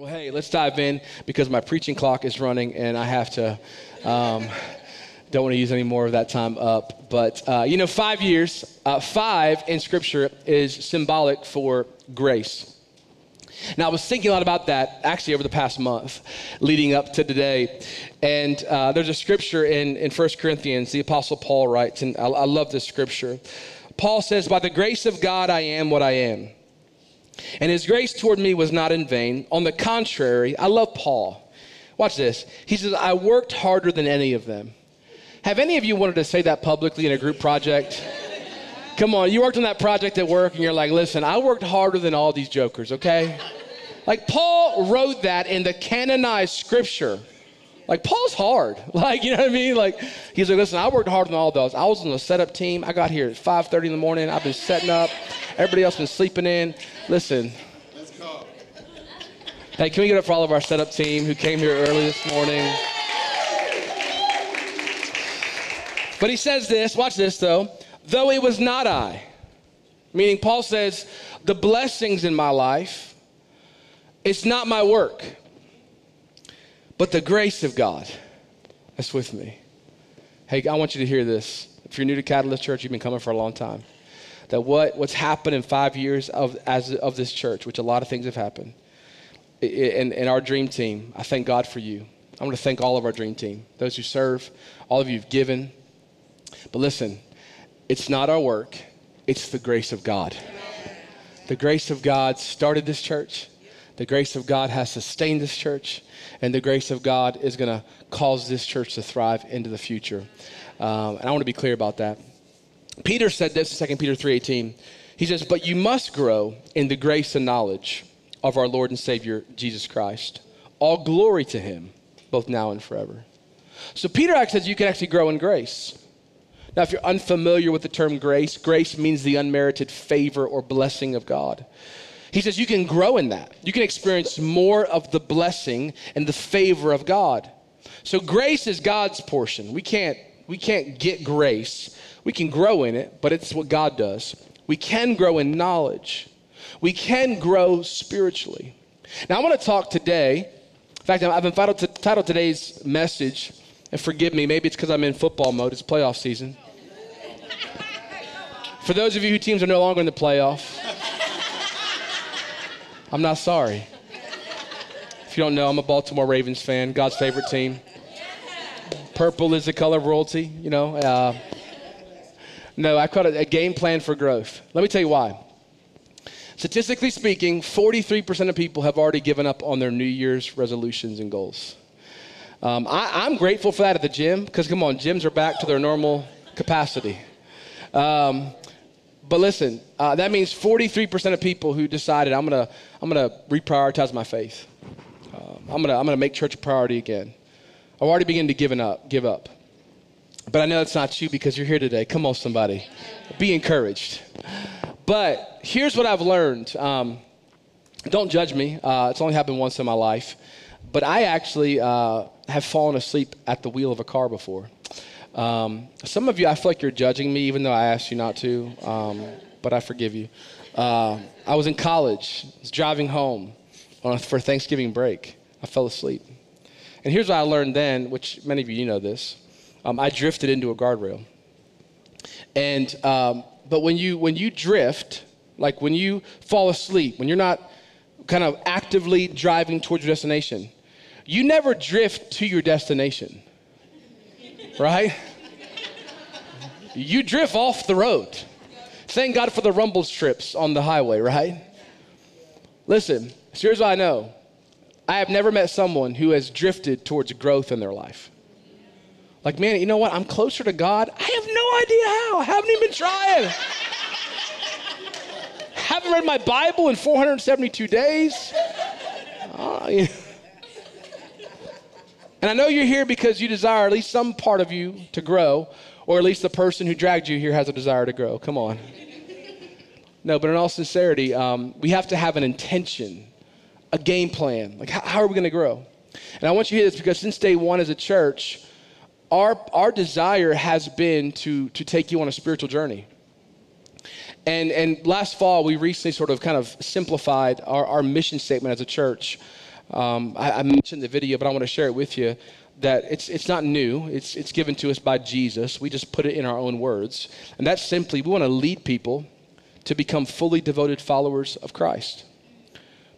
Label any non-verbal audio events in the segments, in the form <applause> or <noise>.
Well, hey, let's dive in because my preaching clock is running and I have to. Um, don't want to use any more of that time up. But, uh, you know, five years, uh, five in Scripture is symbolic for grace. Now, I was thinking a lot about that actually over the past month leading up to today. And uh, there's a scripture in, in 1 Corinthians, the Apostle Paul writes, and I, I love this scripture. Paul says, By the grace of God, I am what I am. And his grace toward me was not in vain. On the contrary, I love Paul. Watch this. He says, I worked harder than any of them. Have any of you wanted to say that publicly in a group project? Come on, you worked on that project at work and you're like, listen, I worked harder than all these jokers, okay? Like Paul wrote that in the canonized scripture. Like Paul's hard. <laughs> Like, you know what I mean? Like he's like, listen, I worked harder than all those. I was on the setup team. I got here at 5:30 in the morning. I've been setting up. Everybody else been sleeping in. Listen. Hey, can we get up for all of our setup team who came here early this morning? But he says this, watch this though though it was not I. Meaning, Paul says, the blessings in my life, it's not my work, but the grace of God that's with me. Hey, I want you to hear this. If you're new to Catalyst Church, you've been coming for a long time. That what, what's happened in five years of, as, of this church, which a lot of things have happened, and, in our dream team, I thank God for you. I want to thank all of our dream team, those who serve, all of you who've given. But listen, it's not our work, it's the grace of God. The grace of God started this church. The grace of God has sustained this church, and the grace of God is going to cause this church to thrive into the future. Um, and I want to be clear about that. Peter said this in 2 Peter 3:18. He says, "But you must grow in the grace and knowledge of our Lord and Savior Jesus Christ. All glory to him, both now and forever." So Peter actually says you can actually grow in grace. Now, if you're unfamiliar with the term grace, grace means the unmerited favor or blessing of God. He says you can grow in that. You can experience more of the blessing and the favor of God. So grace is God's portion. We can't we can't get grace. We can grow in it, but it's what God does. We can grow in knowledge. We can grow spiritually. Now I want to talk today. In fact, I've entitled to, titled today's message and forgive me, maybe it's because I'm in football mode. It's playoff season. For those of you whose teams are no longer in the playoff, I'm not sorry. If you don't know, I'm a Baltimore Ravens fan, God's favorite team. Purple is the color of royalty, you know. Uh, no, I call it a game plan for growth. Let me tell you why. Statistically speaking, 43% of people have already given up on their New Year's resolutions and goals. Um, I, am grateful for that at the gym because, come on, gyms are back to their normal capacity. Um, but listen, uh, that means 43% of people who decided I'm gonna I'm gonna reprioritize my faith. Uh, I'm gonna I'm gonna make church a priority again. I've already begun to give up, give up. But I know it's not you because you're here today. Come on, somebody, be encouraged. But here's what I've learned. Um, don't judge me. Uh, it's only happened once in my life. But I actually uh, have fallen asleep at the wheel of a car before. Um, some of you, I feel like you're judging me, even though I asked you not to, um, but I forgive you. Uh, I was in college, I was driving home a, for Thanksgiving break. I fell asleep. And here's what I learned then, which many of you know this. Um, I drifted into a guardrail. And, um, but when you, when you drift, like when you fall asleep, when you're not kind of actively driving towards your destination, you never drift to your destination, right? You drift off the road. Thank God for the rumble strips on the highway, right? Listen, here's what I know I have never met someone who has drifted towards growth in their life. Like, man, you know what? I'm closer to God. I have no idea how. I haven't even tried. haven't read my Bible in 472 days. You know. And I know you're here because you desire at least some part of you to grow, or at least the person who dragged you here has a desire to grow. Come on. No, but in all sincerity, um, we have to have an intention, a game plan. Like, how, how are we going to grow? And I want you to hear this because since day one as a church, our, our desire has been to, to take you on a spiritual journey. And, and last fall, we recently sort of kind of simplified our, our mission statement as a church Um, I, I mentioned the video, but I want to share it with you that it's, it's not new. It's, it's given to us by Jesus. We just put it in our own words. And that's simply we want to lead people to become fully devoted followers of Christ.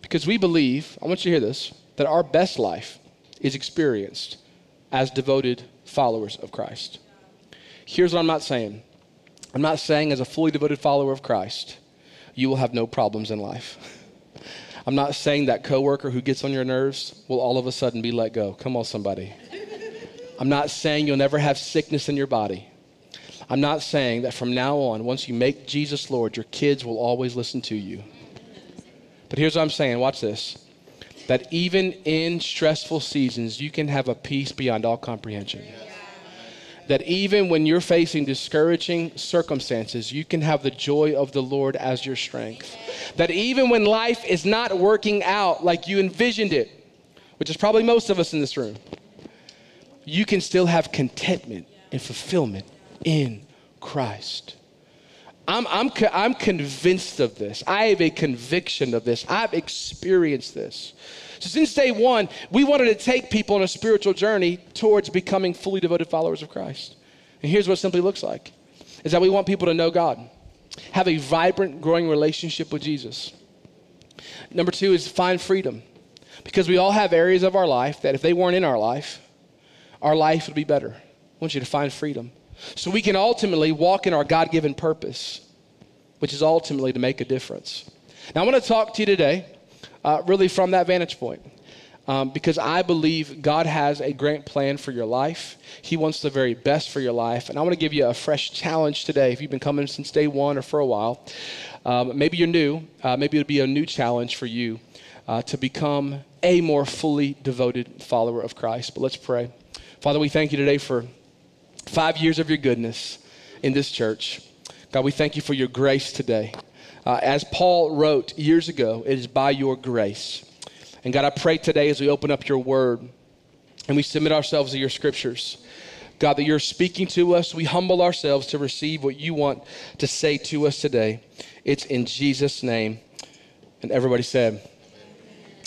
Because we believe, I want you to hear this, that our best life is experienced as devoted followers of Christ. Here's what I'm not saying I'm not saying as a fully devoted follower of Christ, you will have no problems in life. <laughs> I'm not saying that coworker who gets on your nerves will all of a sudden be let go. Come on, somebody. I'm not saying you'll never have sickness in your body. I'm not saying that from now on, once you make Jesus Lord, your kids will always listen to you. But here's what I'm saying watch this that even in stressful seasons, you can have a peace beyond all comprehension. That even when you're facing discouraging circumstances, you can have the joy of the Lord as your strength. That even when life is not working out like you envisioned it, which is probably most of us in this room, you can still have contentment and fulfillment in Christ. I'm, I'm, I'm convinced of this. I have a conviction of this. I've experienced this. So, since day one, we wanted to take people on a spiritual journey towards becoming fully devoted followers of Christ. And here's what it simply looks like is that we want people to know God, have a vibrant, growing relationship with Jesus. Number two is find freedom. Because we all have areas of our life that if they weren't in our life, our life would be better. I want you to find freedom so we can ultimately walk in our God given purpose, which is ultimately to make a difference. Now, I want to talk to you today, uh, really from that vantage point. Um, because I believe God has a great plan for your life. He wants the very best for your life. And I want to give you a fresh challenge today. If you've been coming since day one or for a while, um, maybe you're new, uh, maybe it'll be a new challenge for you uh, to become a more fully devoted follower of Christ. But let's pray. Father, we thank you today for five years of your goodness in this church. God, we thank you for your grace today. Uh, as Paul wrote years ago, it is by your grace. And God, I pray today as we open up your word and we submit ourselves to your scriptures, God, that you're speaking to us. We humble ourselves to receive what you want to say to us today. It's in Jesus' name. And everybody said,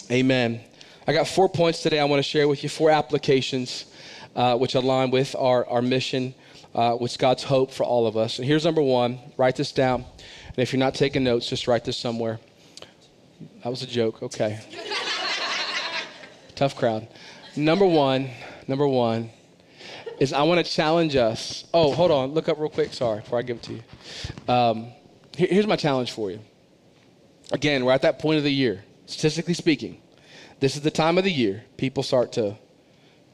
Amen. I got four points today I want to share with you, four applications uh, which align with our, our mission, uh, which God's hope for all of us. And here's number one write this down. And if you're not taking notes, just write this somewhere. That was a joke. Okay. <laughs> Tough crowd. Number one, number one is I want to challenge us. Oh, hold on. Look up real quick. Sorry, before I give it to you. Um, here, here's my challenge for you. Again, we're at that point of the year. Statistically speaking, this is the time of the year people start to,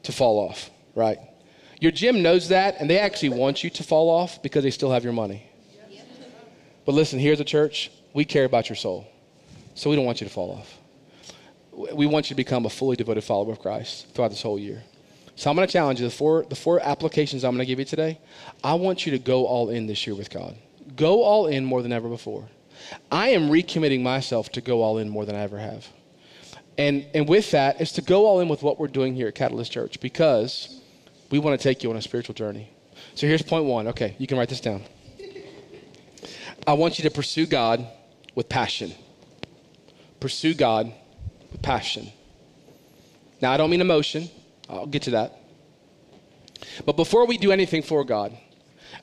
to fall off right? Your gym knows that, and they actually want you to fall off because they still have your money. But listen, here's a church. We care about your soul, so we don't want you to fall off. We want you to become a fully devoted follower of Christ throughout this whole year. So I'm going to challenge you. The four, the four applications I'm going to give you today, I want you to go all in this year with God. Go all in more than ever before. I am recommitting myself to go all in more than I ever have. And, and with that is to go all in with what we're doing here at Catalyst Church because we want to take you on a spiritual journey. So here's point one. Okay, you can write this down. I want you to pursue God with passion. Pursue God with passion. Now, I don't mean emotion, I'll get to that. But before we do anything for God,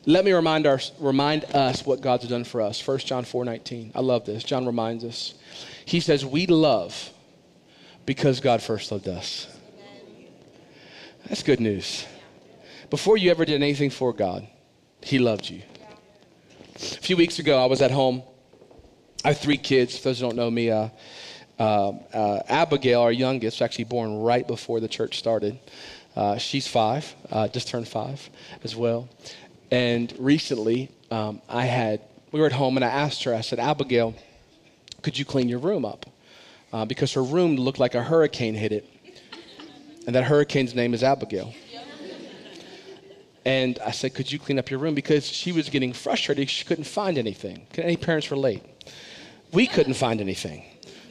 let me remind, our, remind us what God's done for us. 1 John 4 19. I love this. John reminds us. He says, We love because God first loved us. That's good news. Before you ever did anything for God, He loved you. A few weeks ago, I was at home. I have three kids. For those who don't know me, uh, uh, uh, Abigail, our youngest, actually born right before the church started. Uh, she's five, uh, just turned five as well. And recently, um, I had we were at home, and I asked her. I said, Abigail, could you clean your room up? Uh, because her room looked like a hurricane hit it, and that hurricane's name is Abigail. And I said, Could you clean up your room? Because she was getting frustrated. She couldn't find anything. Can any parents relate? We couldn't find anything.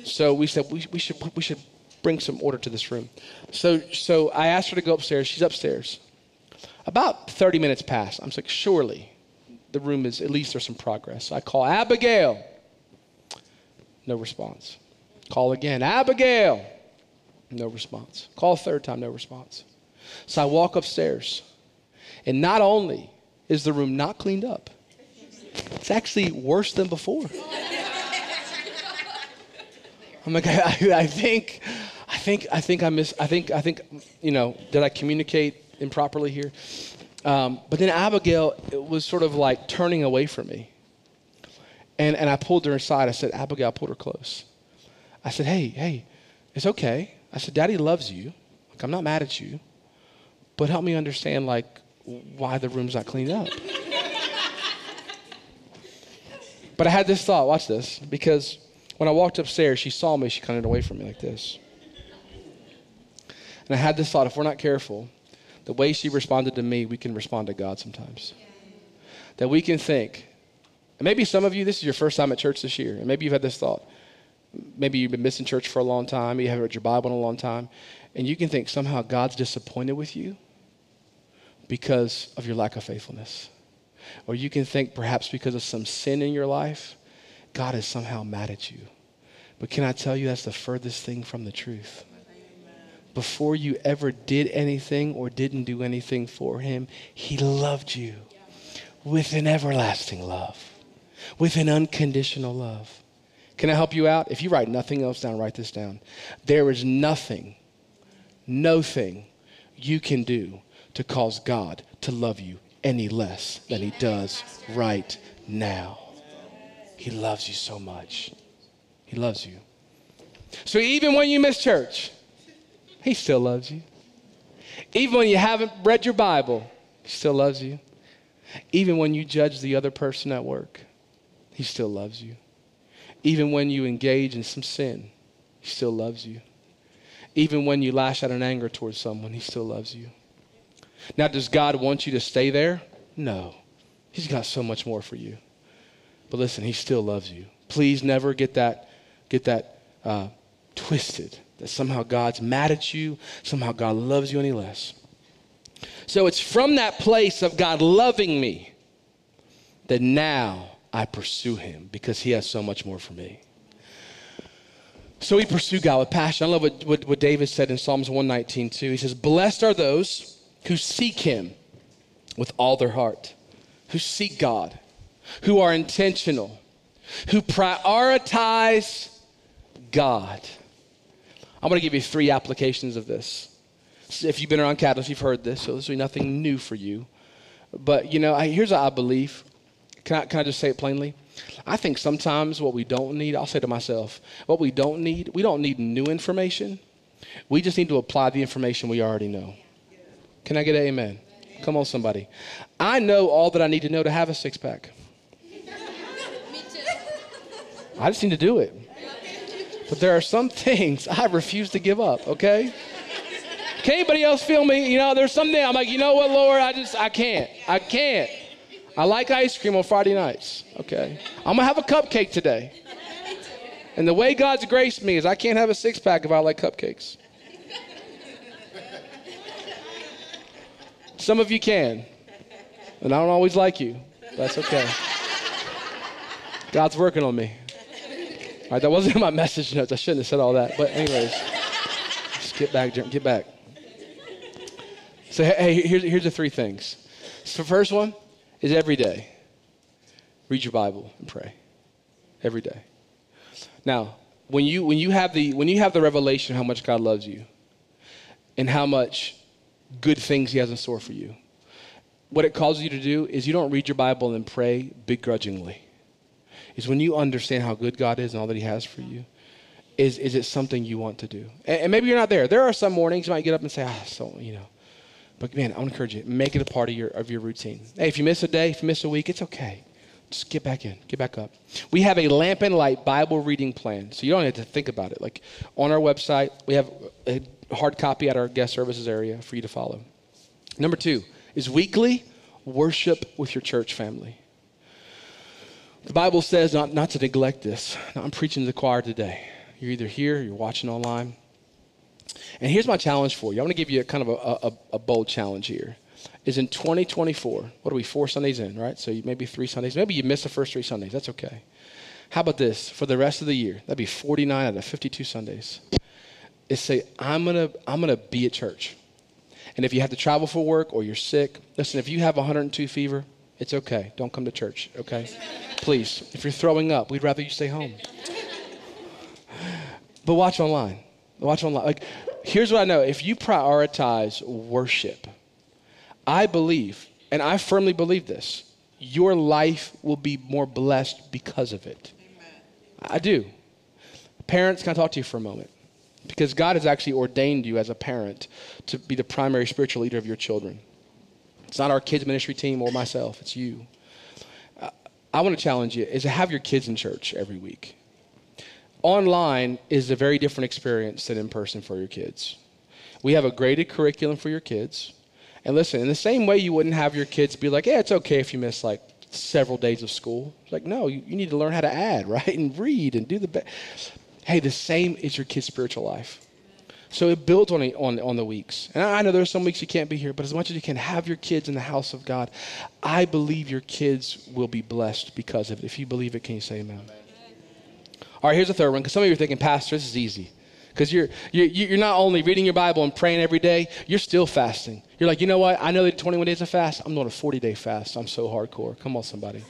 So we said, we, we, should, we should bring some order to this room. So, so I asked her to go upstairs. She's upstairs. About 30 minutes passed. I'm like, Surely the room is, at least there's some progress. I call Abigail. No response. Call again. Abigail. No response. Call third time, no response. So I walk upstairs, and not only is the room not cleaned up, it's actually worse than before. I'm like, I, I, think, I think, I think I miss, I think, I think, you know, did I communicate improperly here? Um, but then Abigail was sort of like turning away from me. And, and I pulled her aside. I said, Abigail, I pulled her close. I said, hey, hey, it's okay. I said, Daddy loves you. Like, I'm not mad at you. But help me understand, like, why the room's not cleaned up. but I had this thought, watch this, because when I walked upstairs, she saw me, she kind of away from me like this. And I had this thought if we're not careful, the way she responded to me, we can respond to God sometimes. That we can think, and maybe some of you, this is your first time at church this year, and maybe you've had this thought. Maybe you've been missing church for a long time, you haven't read your Bible in a long time, and you can think somehow God's disappointed with you because of your lack of faithfulness. Or you can think perhaps because of some sin in your life, God is somehow mad at you. But can I tell you that's the furthest thing from the truth? Before you ever did anything or didn't do anything for him, he loved you with an everlasting love, with an unconditional love. Can I help you out? If you write nothing else down, write this down. There is nothing, no thing you can do to cause God to love you any less than he does right now. He loves you so much. He loves you. So even when you miss church, he still loves you. Even when you haven't read your Bible, he still loves you. Even when you judge the other person at work, he still loves you. Even when you engage in some sin, he still loves you. Even when you lash out in anger towards someone, he still loves you. Now, does God want you to stay there? No. He's got so much more for you. But listen, he still loves you. Please never get that, get that uh, twisted that somehow God's mad at you, somehow God loves you any less. So it's from that place of God loving me that now I pursue him because he has so much more for me. So we pursue God with passion. I love what, what, what David said in Psalms 119 too. He says, Blessed are those who seek Him with all their heart, who seek God, who are intentional, who prioritize God. I'm going to give you three applications of this. If you've been around Catalyst, you've heard this, so this will be nothing new for you. But, you know, I, here's what I believe. Can I, can I just say it plainly? I think sometimes what we don't need, I'll say to myself, what we don't need, we don't need new information. We just need to apply the information we already know. Can I get an amen? Come on, somebody. I know all that I need to know to have a six pack. <laughs> I just need to do it. But there are some things I refuse to give up, okay? Can anybody else feel me? You know, there's something I'm like, you know what, Lord, I just, I can't. I can't. I like ice cream on Friday nights, okay? I'm gonna have a cupcake today. And the way God's graced me is I can't have a six pack if I like cupcakes. Some of you can. And I don't always like you. That's okay. God's working on me. All right, that wasn't in my message notes. I shouldn't have said all that. But anyways, just get back, get back. So hey, here's, here's the three things. So first one is every day. Read your Bible and pray. Every day. Now, when you when you have the when you have the revelation how much God loves you and how much good things He has in store for you. What it causes you to do is you don't read your Bible and pray begrudgingly. Is when you understand how good God is and all that He has for you, is, is it something you want to do? And, and maybe you're not there. There are some mornings you might get up and say, ah, so, you know. But man, I want to encourage you, make it a part of your, of your routine. Hey, if you miss a day, if you miss a week, it's okay. Just get back in, get back up. We have a lamp and light Bible reading plan, so you don't have to think about it. Like on our website, we have a hard copy at our guest services area for you to follow. Number two is weekly worship with your church family. The Bible says not, not to neglect this. Now, I'm preaching to the choir today. You're either here, you're watching online. And here's my challenge for you. I want to give you a kind of a, a, a bold challenge here. Is in 2024, what are we, four Sundays in, right? So maybe three Sundays. Maybe you missed the first three Sundays. That's okay. How about this? For the rest of the year, that'd be 49 out of 52 Sundays is say, I'm gonna, I'm gonna be at church. And if you have to travel for work or you're sick, listen, if you have 102 fever, it's okay. Don't come to church, okay? Please. If you're throwing up, we'd rather you stay home. But watch online. Watch online. Like, here's what I know if you prioritize worship, I believe, and I firmly believe this, your life will be more blessed because of it. Amen. I do. Parents, can I talk to you for a moment? Because God has actually ordained you as a parent to be the primary spiritual leader of your children. It's not our kids' ministry team or myself, it's you. Uh, I want to challenge you is to have your kids in church every week. Online is a very different experience than in person for your kids. We have a graded curriculum for your kids. And listen, in the same way you wouldn't have your kids be like, yeah, it's okay if you miss like several days of school. It's like, no, you, you need to learn how to add, <laughs> right? And read and do the best. Hey, the same is your kid's spiritual life. So it builds on, on, on the weeks. And I know there's some weeks you can't be here, but as much as you can have your kids in the house of God, I believe your kids will be blessed because of it. If you believe it, can you say amen? amen. All right, here's a third one, because some of you are thinking, Pastor, this is easy. Because you're, you're, you're not only reading your Bible and praying every day, you're still fasting. You're like, you know what? I know that 21 days of fast. I'm doing a 40 day fast. I'm so hardcore. Come on, somebody.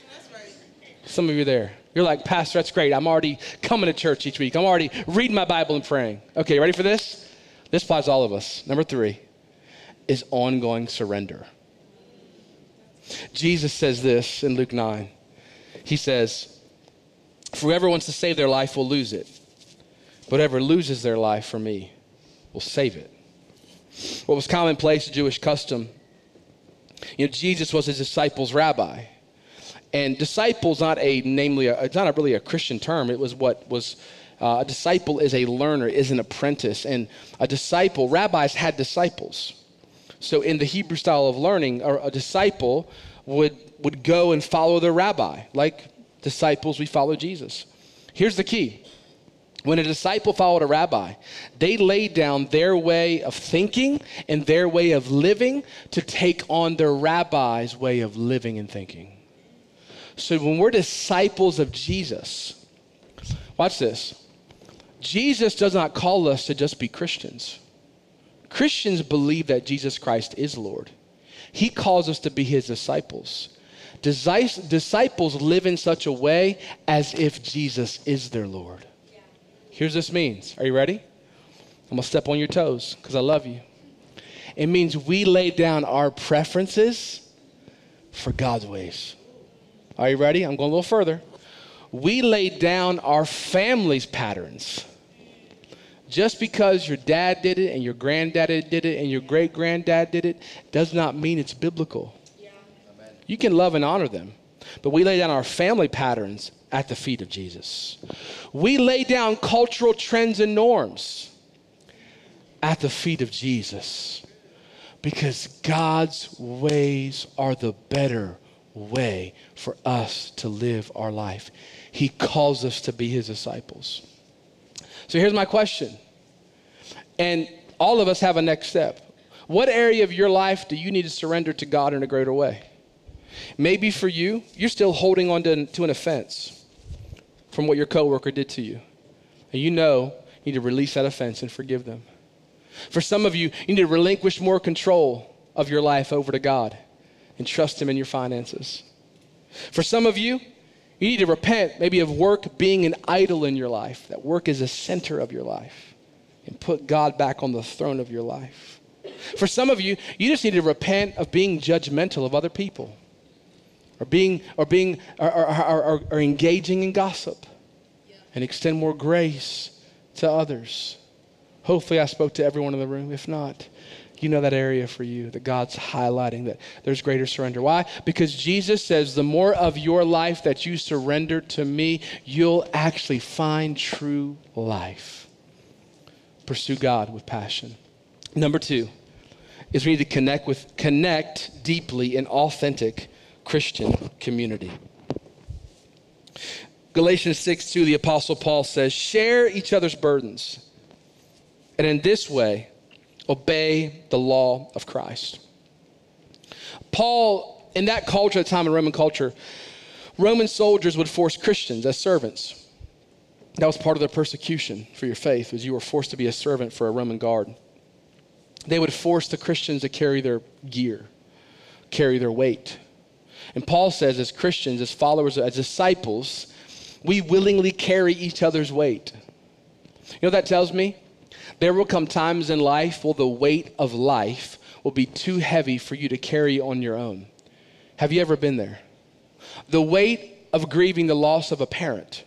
Some of you there. You're like, Pastor, that's great. I'm already coming to church each week. I'm already reading my Bible and praying. Okay, ready for this? This applies to all of us. Number three is ongoing surrender. Jesus says this in Luke 9. He says, For whoever wants to save their life will lose it. But whoever loses their life for me will save it. What was commonplace Jewish custom, you know, Jesus was his disciples' rabbi. And disciples, not a namely, a, it's not a really a Christian term. It was what was uh, a disciple is a learner, is an apprentice. And a disciple, rabbis had disciples. So in the Hebrew style of learning, a, a disciple would, would go and follow their rabbi. Like disciples, we follow Jesus. Here's the key. When a disciple followed a rabbi, they laid down their way of thinking and their way of living to take on their rabbi's way of living and thinking. So when we're disciples of Jesus, watch this. Jesus does not call us to just be Christians. Christians believe that Jesus Christ is Lord. He calls us to be his disciples. Disciples live in such a way as if Jesus is their Lord. Here's what this means. Are you ready? I'm going to step on your toes because I love you. It means we lay down our preferences for God's ways. Are you ready? I'm going a little further we lay down our family's patterns. Just because your dad did it and your granddad did it and your great granddad did it does not mean it's biblical. Yeah. You can love and honor them, but we lay down our family patterns at the feet of Jesus. We lay down cultural trends and norms at the feet of Jesus because God's ways are the better way for us to live our life. He calls us to be his disciples. So here's my question. And all of us have a next step. What area of your life do you need to surrender to God in a greater way? Maybe for you, you're still holding on to, to an offense from what your coworker did to you. And you know you need to release that offense and forgive them. For some of you, you need to relinquish more control of your life over to God and trust Him in your finances. For some of you, you need to repent maybe of work being an idol in your life, that work is a center of your life, and put God back on the throne of your life. For some of you, you just need to repent of being judgmental of other people or being or being or, or, or, or engaging in gossip and extend more grace to others. Hopefully I spoke to everyone in the room. If not, you know that area for you that God's highlighting that there's greater surrender. Why? Because Jesus says the more of your life that you surrender to me, you'll actually find true life. Pursue God with passion. Number two is we need to connect with connect deeply in authentic Christian community. Galatians 6 2, the Apostle Paul says, share each other's burdens. And in this way, obey the law of Christ. Paul, in that culture, at the time in Roman culture, Roman soldiers would force Christians as servants. That was part of their persecution for your faith, was you were forced to be a servant for a Roman guard. They would force the Christians to carry their gear, carry their weight. And Paul says, as Christians, as followers, as disciples, we willingly carry each other's weight. You know what that tells me? There will come times in life where the weight of life will be too heavy for you to carry on your own. Have you ever been there? The weight of grieving the loss of a parent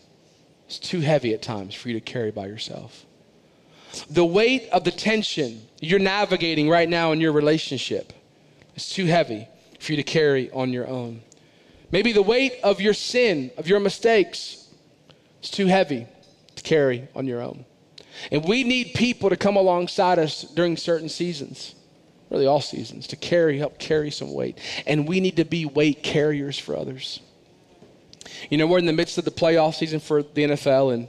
is too heavy at times for you to carry by yourself. The weight of the tension you're navigating right now in your relationship is too heavy for you to carry on your own. Maybe the weight of your sin, of your mistakes, is too heavy to carry on your own. And we need people to come alongside us during certain seasons, really all seasons, to carry, help carry some weight. And we need to be weight carriers for others. You know, we're in the midst of the playoff season for the NFL, and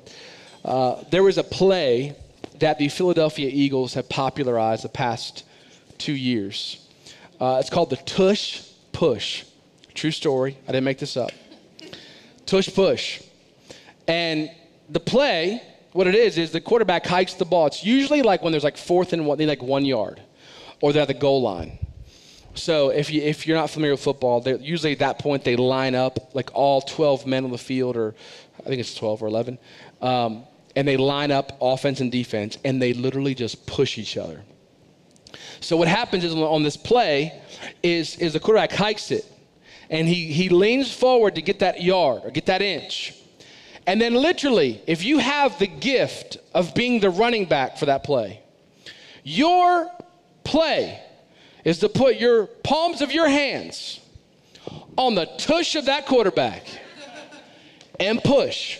uh, there was a play that the Philadelphia Eagles have popularized the past two years. Uh, it's called the Tush Push. True story. I didn't make this up. Tush Push. And the play, what it is, is the quarterback hikes the ball. It's usually like when there's like fourth and one, like one yard, or they're at the goal line. So if you if you're not familiar with football, usually at that point they line up like all 12 men on the field, or I think it's 12 or 11, um, and they line up offense and defense, and they literally just push each other. So what happens is on this play is is the quarterback hikes it, and he he leans forward to get that yard or get that inch. And then, literally, if you have the gift of being the running back for that play, your play is to put your palms of your hands on the tush of that quarterback and push.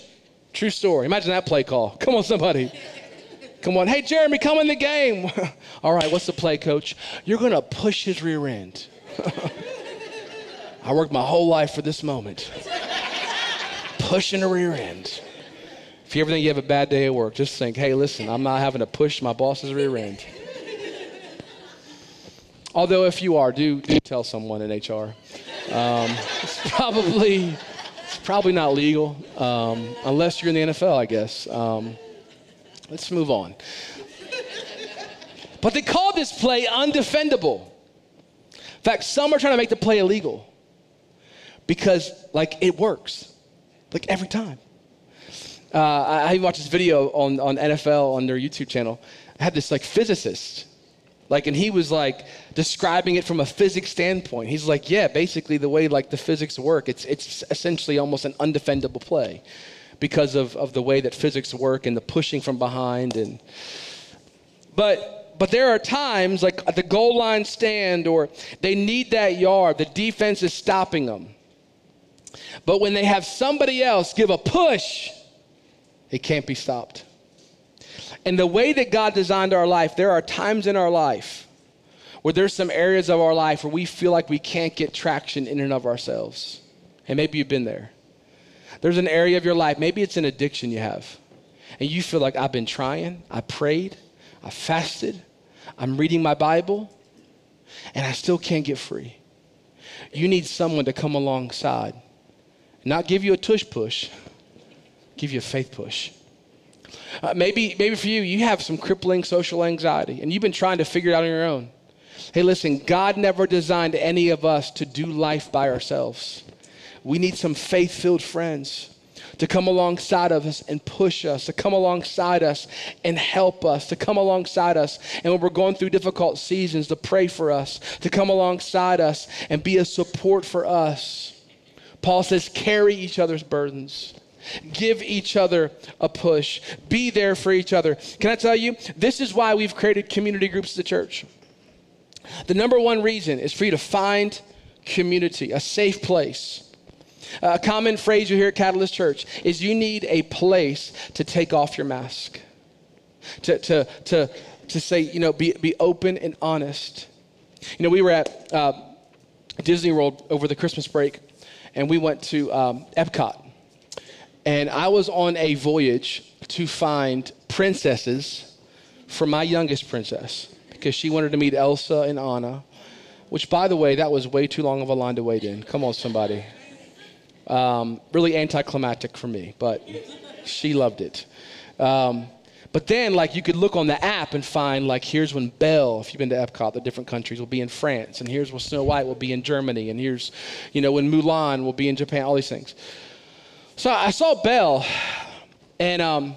True story. Imagine that play call. <laughs> Come on, somebody. Come on. Hey, Jeremy, come in the game. <laughs> All right, what's the play, coach? You're going to push his rear end. <laughs> I worked my whole life for this moment. Pushing the rear end. If you ever think you have a bad day at work, just think, hey, listen, I'm not having to push my boss's rear end. Although, if you are, do, do tell someone in HR. Um, it's probably it's probably not legal um, unless you're in the NFL, I guess. Um, let's move on. But they call this play undefendable. In fact, some are trying to make the play illegal because, like, it works, like every time. Uh, I, I watched this video on, on NFL on their YouTube channel. I had this like physicist like, and he was like describing it from a physics standpoint. He's like, yeah, basically the way like the physics work, it's it's essentially almost an undefendable play because of, of the way that physics work and the pushing from behind and but but there are times like the goal line stand or they need that yard, the defense is stopping them. But when they have somebody else give a push, it can't be stopped. And the way that God designed our life, there are times in our life where there's some areas of our life where we feel like we can't get traction in and of ourselves. And maybe you've been there. There's an area of your life, maybe it's an addiction you have. And you feel like I've been trying, I prayed, I fasted, I'm reading my Bible, and I still can't get free. You need someone to come alongside, not give you a tush push, give you a faith push. Uh, maybe, maybe for you, you have some crippling social anxiety and you've been trying to figure it out on your own. Hey, listen, God never designed any of us to do life by ourselves. We need some faith filled friends to come alongside of us and push us, to come alongside us and help us, to come alongside us. And when we're going through difficult seasons, to pray for us, to come alongside us and be a support for us. Paul says, carry each other's burdens. Give each other a push. Be there for each other. Can I tell you? This is why we've created community groups at the church. The number one reason is for you to find community, a safe place. A common phrase you hear at Catalyst Church is you need a place to take off your mask, to, to, to, to say, you know, be, be open and honest. You know, we were at uh, Disney World over the Christmas break, and we went to um, Epcot. And I was on a voyage to find princesses for my youngest princess because she wanted to meet Elsa and Anna, which, by the way, that was way too long of a line to wait in. Come on, somebody. Um, really anticlimactic for me, but She loved it. Um, but then, like, you could look on the app and find, like, here's when Belle, if you've been to Epcot, the different countries will be in France, and here's when Snow White will be in Germany, and here's, you know, when Mulan will be in Japan, all these things. So I saw Belle, and um,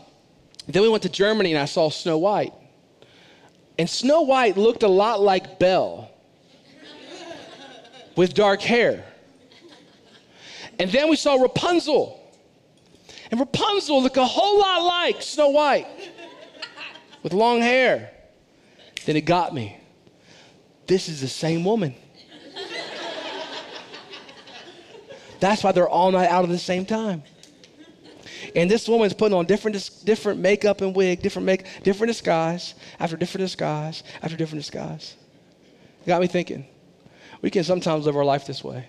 then we went to Germany, and I saw Snow White. And Snow White looked a lot like Belle with dark hair. And then we saw Rapunzel. And Rapunzel looked a whole lot like Snow White with long hair. Then it got me. This is the same woman. That's why they're all night out at the same time. And this woman's putting on different, different makeup and wig, different make, different disguise after different disguise after different disguise. It got me thinking. We can sometimes live our life this way.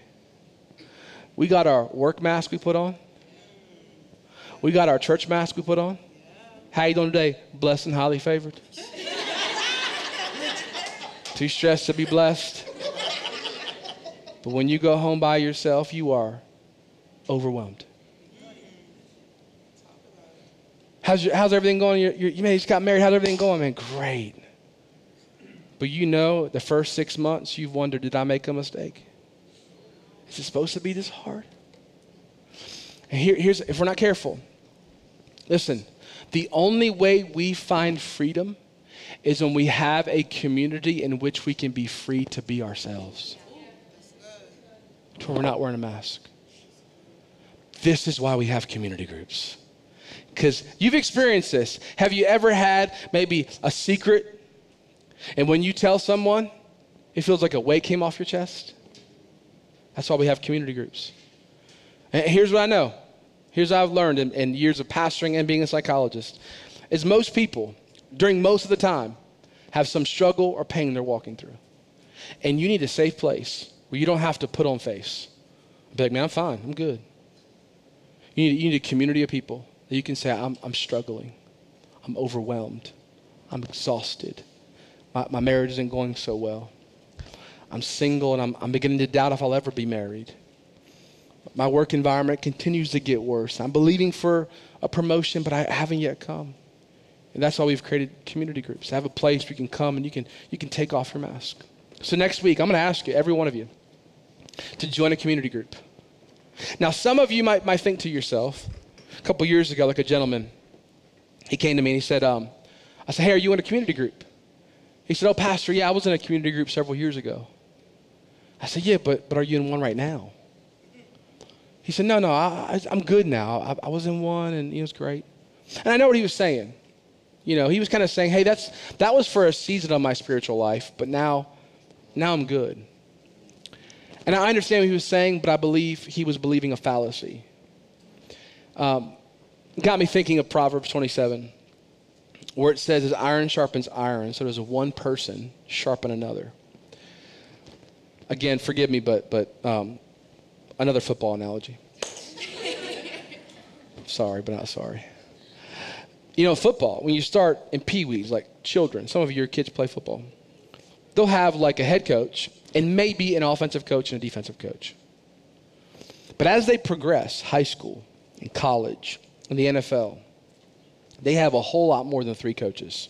We got our work mask we put on. We got our church mask we put on. How you doing today? Blessed and highly favored. Too stressed to be blessed. But when you go home by yourself, you are overwhelmed. How's, your, how's everything going? You're, you're, you may just got married. How's everything going, man? Great. But you know, the first six months, you've wondered, did I make a mistake? Is it supposed to be this hard? And here, here's, if we're not careful, listen, the only way we find freedom is when we have a community in which we can be free to be ourselves. To where we're not wearing a mask. This is why we have community groups. Because you've experienced this. Have you ever had maybe a secret, and when you tell someone, it feels like a weight came off your chest? That's why we have community groups. And here's what I know. Here's what I've learned in, in years of pastoring and being a psychologist is most people, during most of the time, have some struggle or pain they're walking through. And you need a safe place where you don't have to put on face. Be like, man, I'm fine. I'm good. You need, you need a community of people that you can say, I'm, I'm struggling. I'm overwhelmed. I'm exhausted. My, my marriage isn't going so well. I'm single and I'm, I'm beginning to doubt if I'll ever be married. My work environment continues to get worse. I'm believing for a promotion, but I haven't yet come. And that's why we've created community groups. To have a place where you can come and you can, you can take off your mask. So next week, I'm going to ask you, every one of you, to join a community group. Now, some of you might, might think to yourself, a couple years ago, like a gentleman, he came to me and he said, um, I said, hey, are you in a community group? He said, oh, pastor, yeah, I was in a community group several years ago. I said, Yeah, but, but are you in one right now? He said, No, no, I, am good now. I, I, was in one and it was great. And I know what he was saying. You know, he was kind of saying, Hey, that's, that was for a season of my spiritual life, but now, now I'm good. And I understand what he was saying, but I believe he was believing a fallacy. Um, got me thinking of Proverbs 27, where it says, As iron sharpens iron, so does one person sharpen another again, forgive me, but, but um, another football analogy. sorry, but not sorry. You know, football, when you start in pee wees, like children, some of your kids play football, they'll have like a head coach and maybe an offensive coach and a defensive coach. But as they progress, high school and college and the NFL, they have a whole lot more than three coaches.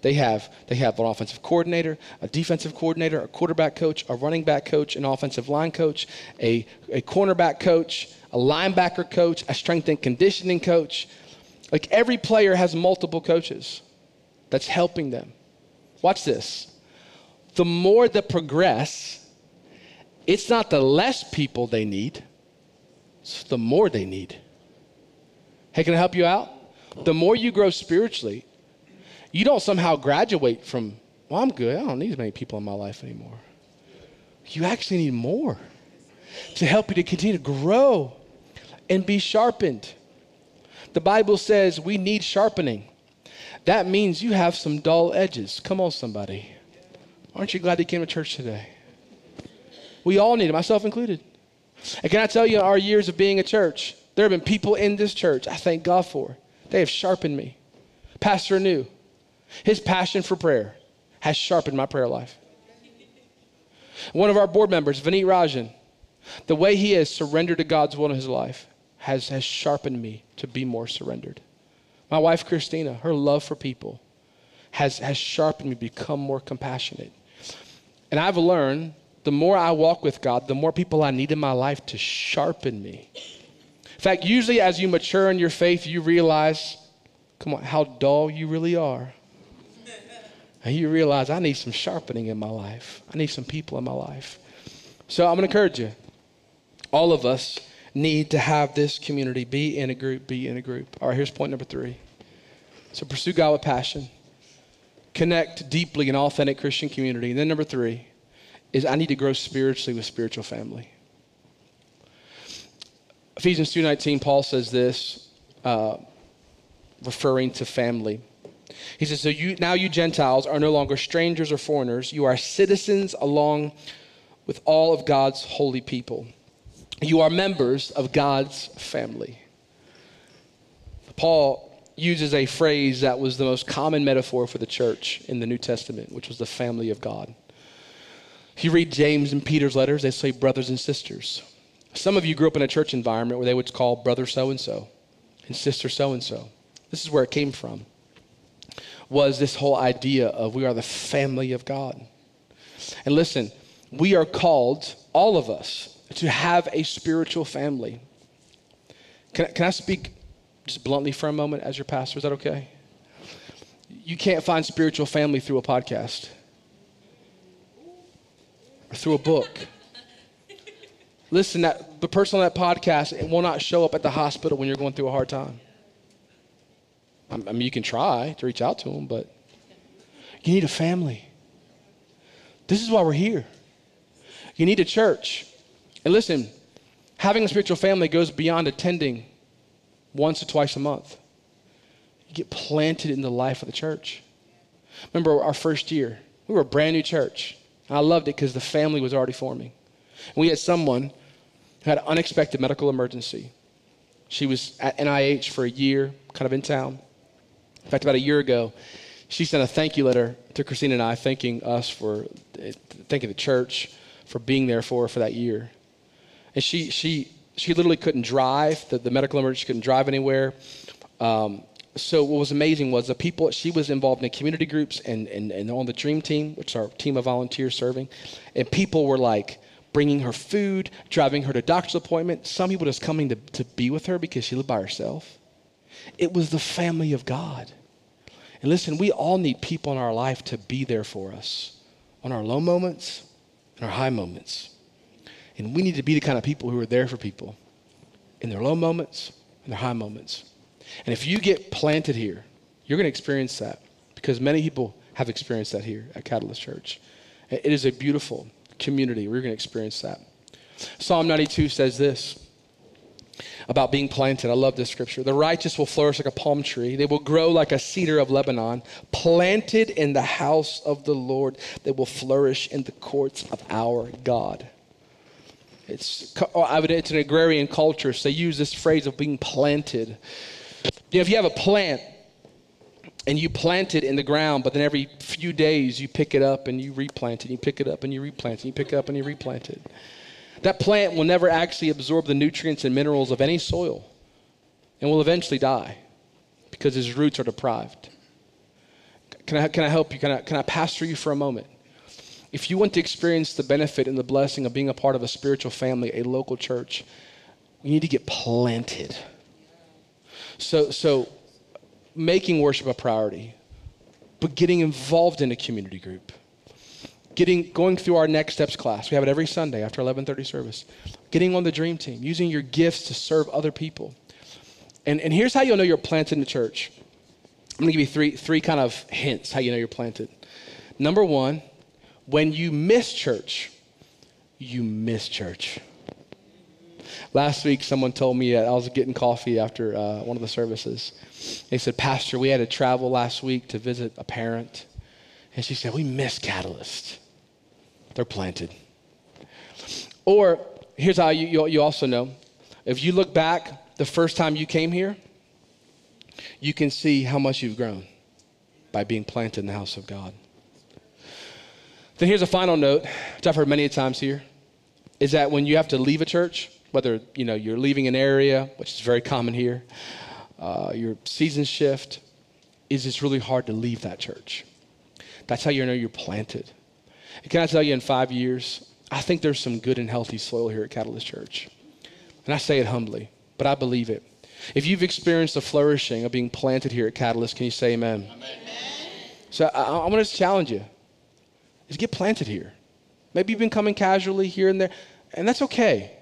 They have, they have an offensive coordinator, a defensive coordinator, a quarterback coach, a running back coach, an offensive line coach, a, a cornerback coach, a linebacker coach, a strength and conditioning coach. Like every player has multiple coaches that's helping them. Watch this. The more they progress, it's not the less people they need, it's the more they need. Hey, can I help you out? The more you grow spiritually, you don't somehow graduate from, well, I'm good. I don't need as many people in my life anymore. You actually need more to help you to continue to grow and be sharpened. The Bible says we need sharpening. That means you have some dull edges. Come on, somebody. Aren't you glad you came to church today? We all need it, myself included. And can I tell you, our years of being a church, there have been people in this church I thank God for. They have sharpened me. Pastor New, his passion for prayer has sharpened my prayer life. One of our board members, Vineet Rajan, the way he has surrendered to God's will in his life has, has sharpened me to be more surrendered. My wife, Christina, her love for people has, has sharpened me to become more compassionate. And I've learned the more I walk with God, the more people I need in my life to sharpen me. In fact, usually as you mature in your faith, you realize, come on, how dull you really are. And you realize I need some sharpening in my life. I need some people in my life. So I'm going to encourage you. All of us need to have this community. Be in a group, be in a group. All right, here's point number three. So pursue God with passion. Connect deeply in authentic Christian community. And then number three is I need to grow spiritually with spiritual family. Ephesians 2.19, Paul says this, uh, referring to family. He says, So you now you Gentiles are no longer strangers or foreigners. You are citizens along with all of God's holy people. You are members of God's family. Paul uses a phrase that was the most common metaphor for the church in the New Testament, which was the family of God. If you read James and Peter's letters, they say brothers and sisters. Some of you grew up in a church environment where they would call brother so and so and sister so and so. This is where it came from. Was this whole idea of we are the family of God. And listen, we are called, all of us, to have a spiritual family. Can, can I speak just bluntly for a moment as your pastor? Is that okay? You can't find spiritual family through a podcast or through a book. Listen, that the person on that podcast will not show up at the hospital when you're going through a hard time. I mean, you can try to reach out to them, but you need a family. This is why we're here. You need a church. And listen, having a spiritual family goes beyond attending once or twice a month. You get planted in the life of the church. Remember our first year, we were a brand new church. I loved it because the family was already forming. We had someone who had an unexpected medical emergency. She was at NIH for a year, kind of in town. In fact, about a year ago, she sent a thank you letter to Christina and I, thanking us for, thanking the church for being there for her for that year. And she, she, she literally couldn't drive. The, the medical emergency couldn't drive anywhere. Um, so what was amazing was the people she was involved in community groups and, and, and on the dream team which is our team of volunteers serving and people were like bringing her food driving her to doctor's appointments some people just coming to, to be with her because she lived by herself it was the family of god and listen we all need people in our life to be there for us on our low moments and our high moments and we need to be the kind of people who are there for people in their low moments and their high moments. And if you get planted here, you're going to experience that because many people have experienced that here at Catalyst Church. It is a beautiful community. We're going to experience that. Psalm 92 says this about being planted. I love this scripture. The righteous will flourish like a palm tree. They will grow like a cedar of Lebanon, planted in the house of the Lord. They will flourish in the courts of our God. It's, oh, it's an agrarian culture, so they use this phrase of being planted. You know, if you have a plant and you plant it in the ground, but then every few days you pick it up and you replant it, you pick it up and you replant it, you pick it up and you replant it. That plant will never actually absorb the nutrients and minerals of any soil and will eventually die because its roots are deprived. Can I, can I help you? Can I, can I pastor you for a moment? If you want to experience the benefit and the blessing of being a part of a spiritual family, a local church, you need to get planted. So, so making worship a priority, but getting involved in a community group. Getting, going through our next steps class. We have it every Sunday after 11:30 service. Getting on the dream team, using your gifts to serve other people. And, and here's how you'll know you're planted in the church. I'm gonna give you three, three kind of hints how you know you're planted. Number one, when you miss church, you miss church. Last week, someone told me I was getting coffee after uh, one of the services. They said, Pastor, we had to travel last week to visit a parent. And she said, We miss Catalyst. They're planted. Or here's how you, you, you also know if you look back the first time you came here, you can see how much you've grown by being planted in the house of God. Then here's a final note, which I've heard many times here, is that when you have to leave a church, whether you know you're leaving an area, which is very common here, uh, your season shift, is it's really hard to leave that church. That's how you know you're planted. And can I tell you, in five years, I think there's some good and healthy soil here at Catalyst Church. And I say it humbly, but I believe it. If you've experienced the flourishing of being planted here at Catalyst, can you say amen? amen. So I, I want to challenge you is get planted here. Maybe you've been coming casually here and there, and that's okay.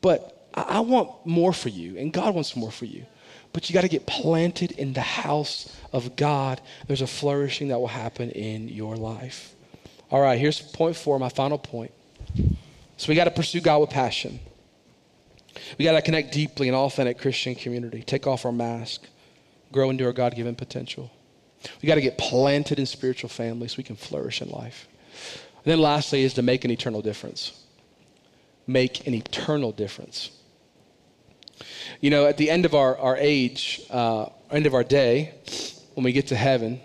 But I, I want more for you, and God wants more for you. But you got to get planted in the house of God. There's a flourishing that will happen in your life. All right, here's point four, my final point. So we got to pursue God with passion. We got to connect deeply in authentic Christian community, take off our mask, grow into our God given potential. We got to get planted in spiritual families so we can flourish in life. And then lastly is to make an eternal difference. Make an eternal difference. You know, at the end of our, our age, uh, end of our day, when we get to heaven,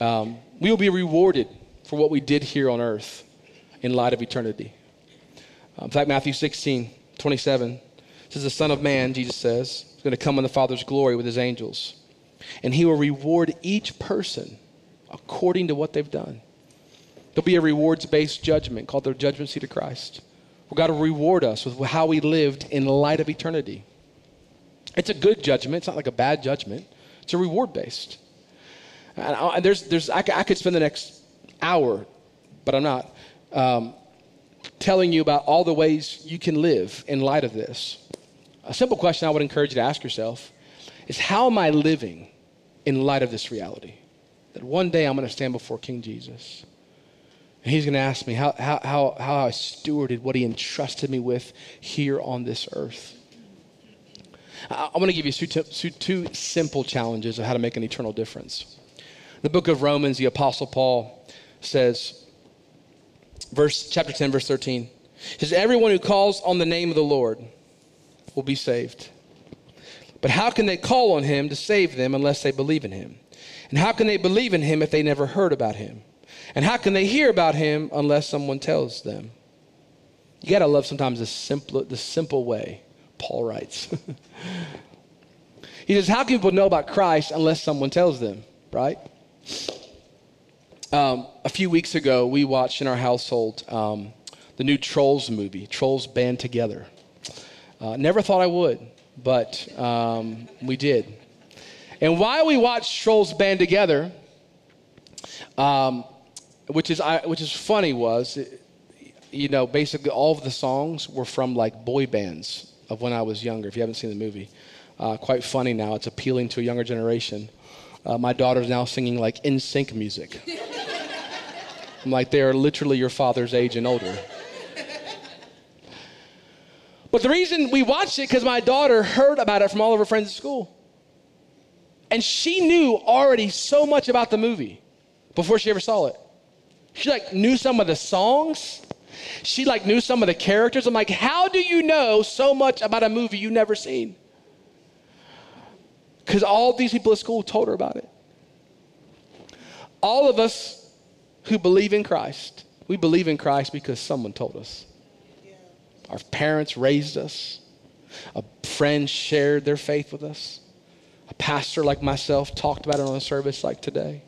um, we will be rewarded for what we did here on earth in light of eternity. Um, in fact, Matthew 16, 27 says, The Son of Man, Jesus says, is going to come in the Father's glory with his angels. And he will reward each person according to what they've done. There'll be a rewards based judgment called the judgment seat of Christ. We've got to reward us with how we lived in light of eternity. It's a good judgment, it's not like a bad judgment, it's a reward based. And there's, there's, I, could spend the next hour, but I'm not, um, telling you about all the ways you can live in light of this. A simple question I would encourage you to ask yourself is how am I living in light of this reality? That one day I'm going to stand before King Jesus. And he's going to ask me how, how, how, how I stewarded what he entrusted me with here on this earth. I, am going to give you two simple challenges of how to make an eternal difference. The book of Romans, the Apostle Paul says, verse chapter 10, verse 13, says, Everyone who calls on the name of the Lord will be saved. But how can they call on him to save them unless they believe in him? And how can they believe in him if they never heard about him? And how can they hear about him unless someone tells them? You got to love sometimes the simple, the simple way, Paul writes. <laughs> he says, How can people know about Christ unless someone tells them, right? Um, a few weeks ago, we watched in our household um, the new Trolls movie, Trolls Band Together. Uh, never thought I would but um, we did. And while we watched Trolls Band Together, um, which is I, which is funny was, you know, basically all of the songs were from like boy bands of when I was younger. If you haven't seen the movie, uh, quite funny now. It's appealing to a younger generation. Uh, my daughter's now singing like NSYNC music. <laughs> I'm like, they are literally your father's age and older. But the reason we watched it because my daughter heard about it from all of her friends at school. And she knew already so much about the movie before she ever saw it. She like knew some of the songs. She like knew some of the characters. I'm like, how do you know so much about a movie you never seen? Because all these people at school told her about it. All of us who believe in Christ, we believe in Christ because someone told us. Our parents raised us. A friend shared their faith with us. A pastor like myself talked about it on a service like today.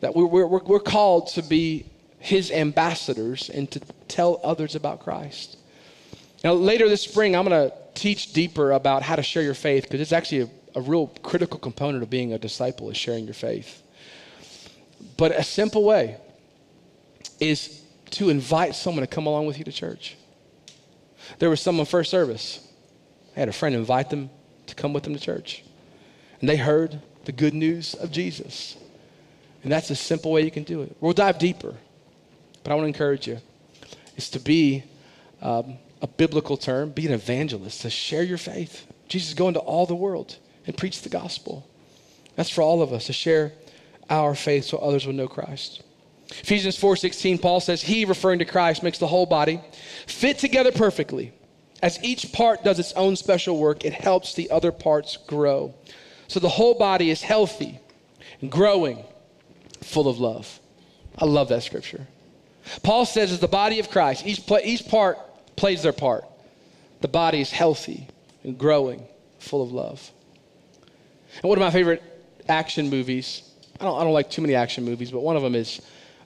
That we're, we're, we're called to be his ambassadors and to tell others about Christ. Now, later this spring, I'm going to teach deeper about how to share your faith because it's actually a, a real critical component of being a disciple is sharing your faith. But a simple way is to invite someone to come along with you to church. There was someone first service. I had a friend invite them to come with them to church. And they heard the good news of Jesus. And that's a simple way you can do it. We'll dive deeper. But I want to encourage you is to be um, a biblical term, be an evangelist, to share your faith. Jesus go into all the world and preach the gospel. That's for all of us to share our faith so others will know Christ. Ephesians 4:16 Paul says he referring to Christ makes the whole body fit together perfectly. As each part does its own special work, it helps the other parts grow. So the whole body is healthy and growing, full of love. I love that scripture. Paul says as the body of Christ, each, each part plays their part. The body is healthy and growing, full of love. And one of my favorite action movies, I don't, I don't like too many action movies, but one of them is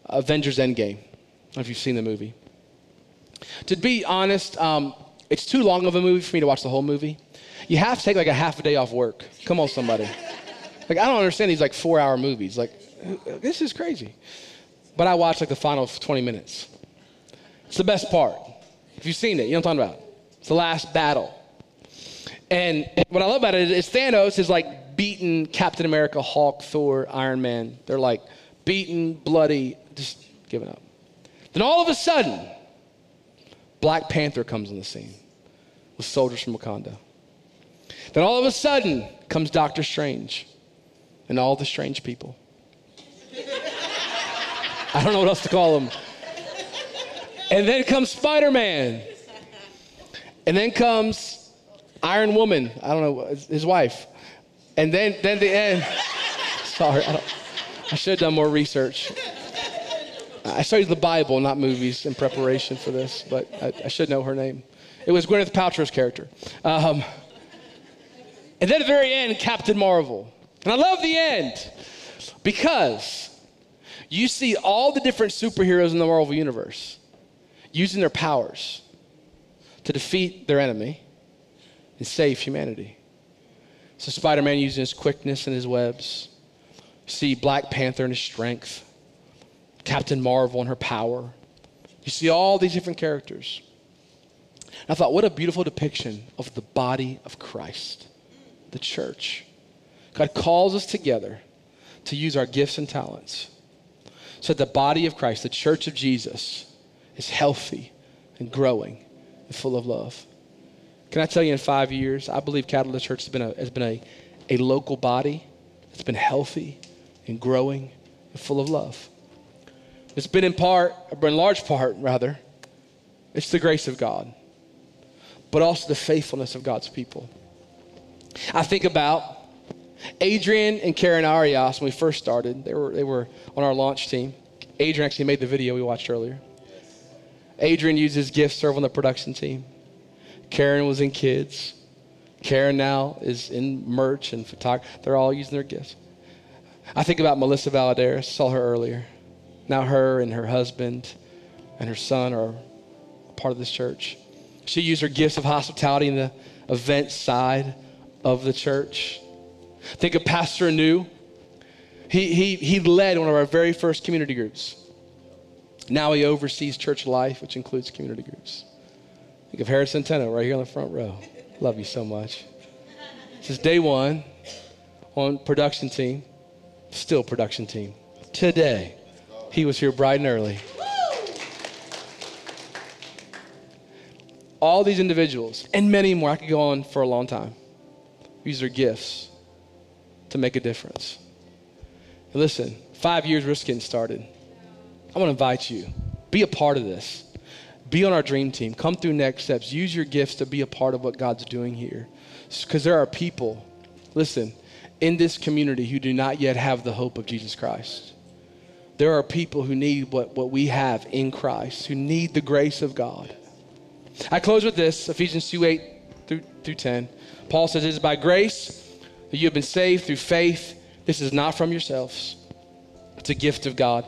Avengers Endgame. I don't know if you've seen the movie. To be honest, um, it's too long of a movie for me to watch the whole movie. You have to take like a half a day off work. Come on, somebody. Like, I don't understand these like four hour movies. Like, this is crazy. But I watched like the final 20 minutes. It's the best part. If you've seen it, you know what I'm talking about. It's the last battle. And what I love about it is Thanos is like beaten Captain America, Hulk, Thor, Iron Man. They're like beaten, bloody, just giving up. Then all of a sudden, Black Panther comes on the scene with soldiers from Wakanda. Then all of a sudden comes Doctor Strange and all the strange people. <laughs> I don't know what else to call them. And then comes Spider Man. And then comes Iron Woman. I don't know, his wife. And then, then the end. Sorry, I, I should have done more research. I studied the Bible, not movies, in preparation for this, but I, I should know her name. It was Gwyneth Paltrow's character. Um, and then at the very end, Captain Marvel. And I love the end because you see all the different superheroes in the Marvel Universe using their powers to defeat their enemy and save humanity. So Spider Man using his quickness and his webs. You see Black Panther and his strength. Captain Marvel and her power. You see all these different characters. And I thought, what a beautiful depiction of the body of Christ, the church. God calls us together to use our gifts and talents so that the body of Christ, the church of Jesus, is healthy and growing and full of love. Can I tell you, in five years, I believe Catalyst Church has been a, has been a, a local body that's been healthy and growing and full of love. It's been in part, or in large part, rather, it's the grace of God, but also the faithfulness of God's people. I think about Adrian and Karen Arias, when we first started, they were, they were on our launch team. Adrian actually made the video we watched earlier. Adrian uses his gift serve on the production team. Karen was in kids. Karen now is in merch and photography. They're all using their gifts. I think about Melissa Valadares, saw her earlier. Now her and her husband and her son are part of this church. She used her gifts of hospitality in the event side of the church. Think of Pastor New. He, he, he led one of our very first community groups. Now he oversees church life, which includes community groups. Think of Harris right here on the front row. Love you so much. This is day one on production team, still production team. Today, he was here bright and early. All these individuals, and many more, I could go on for a long time, use their gifts to make a difference. listen, five years we're just getting started. I want to invite you, be a part of this. Be on our dream team. Come through next steps. Use your gifts to be a part of what God's doing here. Because there are people, listen, in this community who do not yet have the hope of Jesus Christ. There are people who need what, what we have in Christ, who need the grace of God. I close with this Ephesians 2 8 through, through 10. Paul says, It is by grace that you have been saved through faith. This is not from yourselves, it's a gift of God,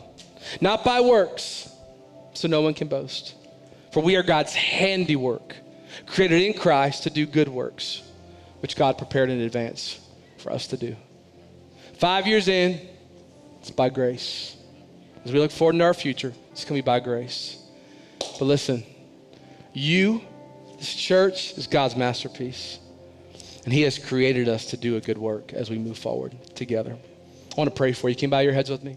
not by works, so no one can boast. For we are God's handiwork, created in Christ to do good works, which God prepared in advance for us to do. Five years in, it's by grace. As we look forward into our future, it's going to be by grace. But listen, you, this church, is God's masterpiece. And He has created us to do a good work as we move forward together. I want to pray for you. Can you bow your heads with me?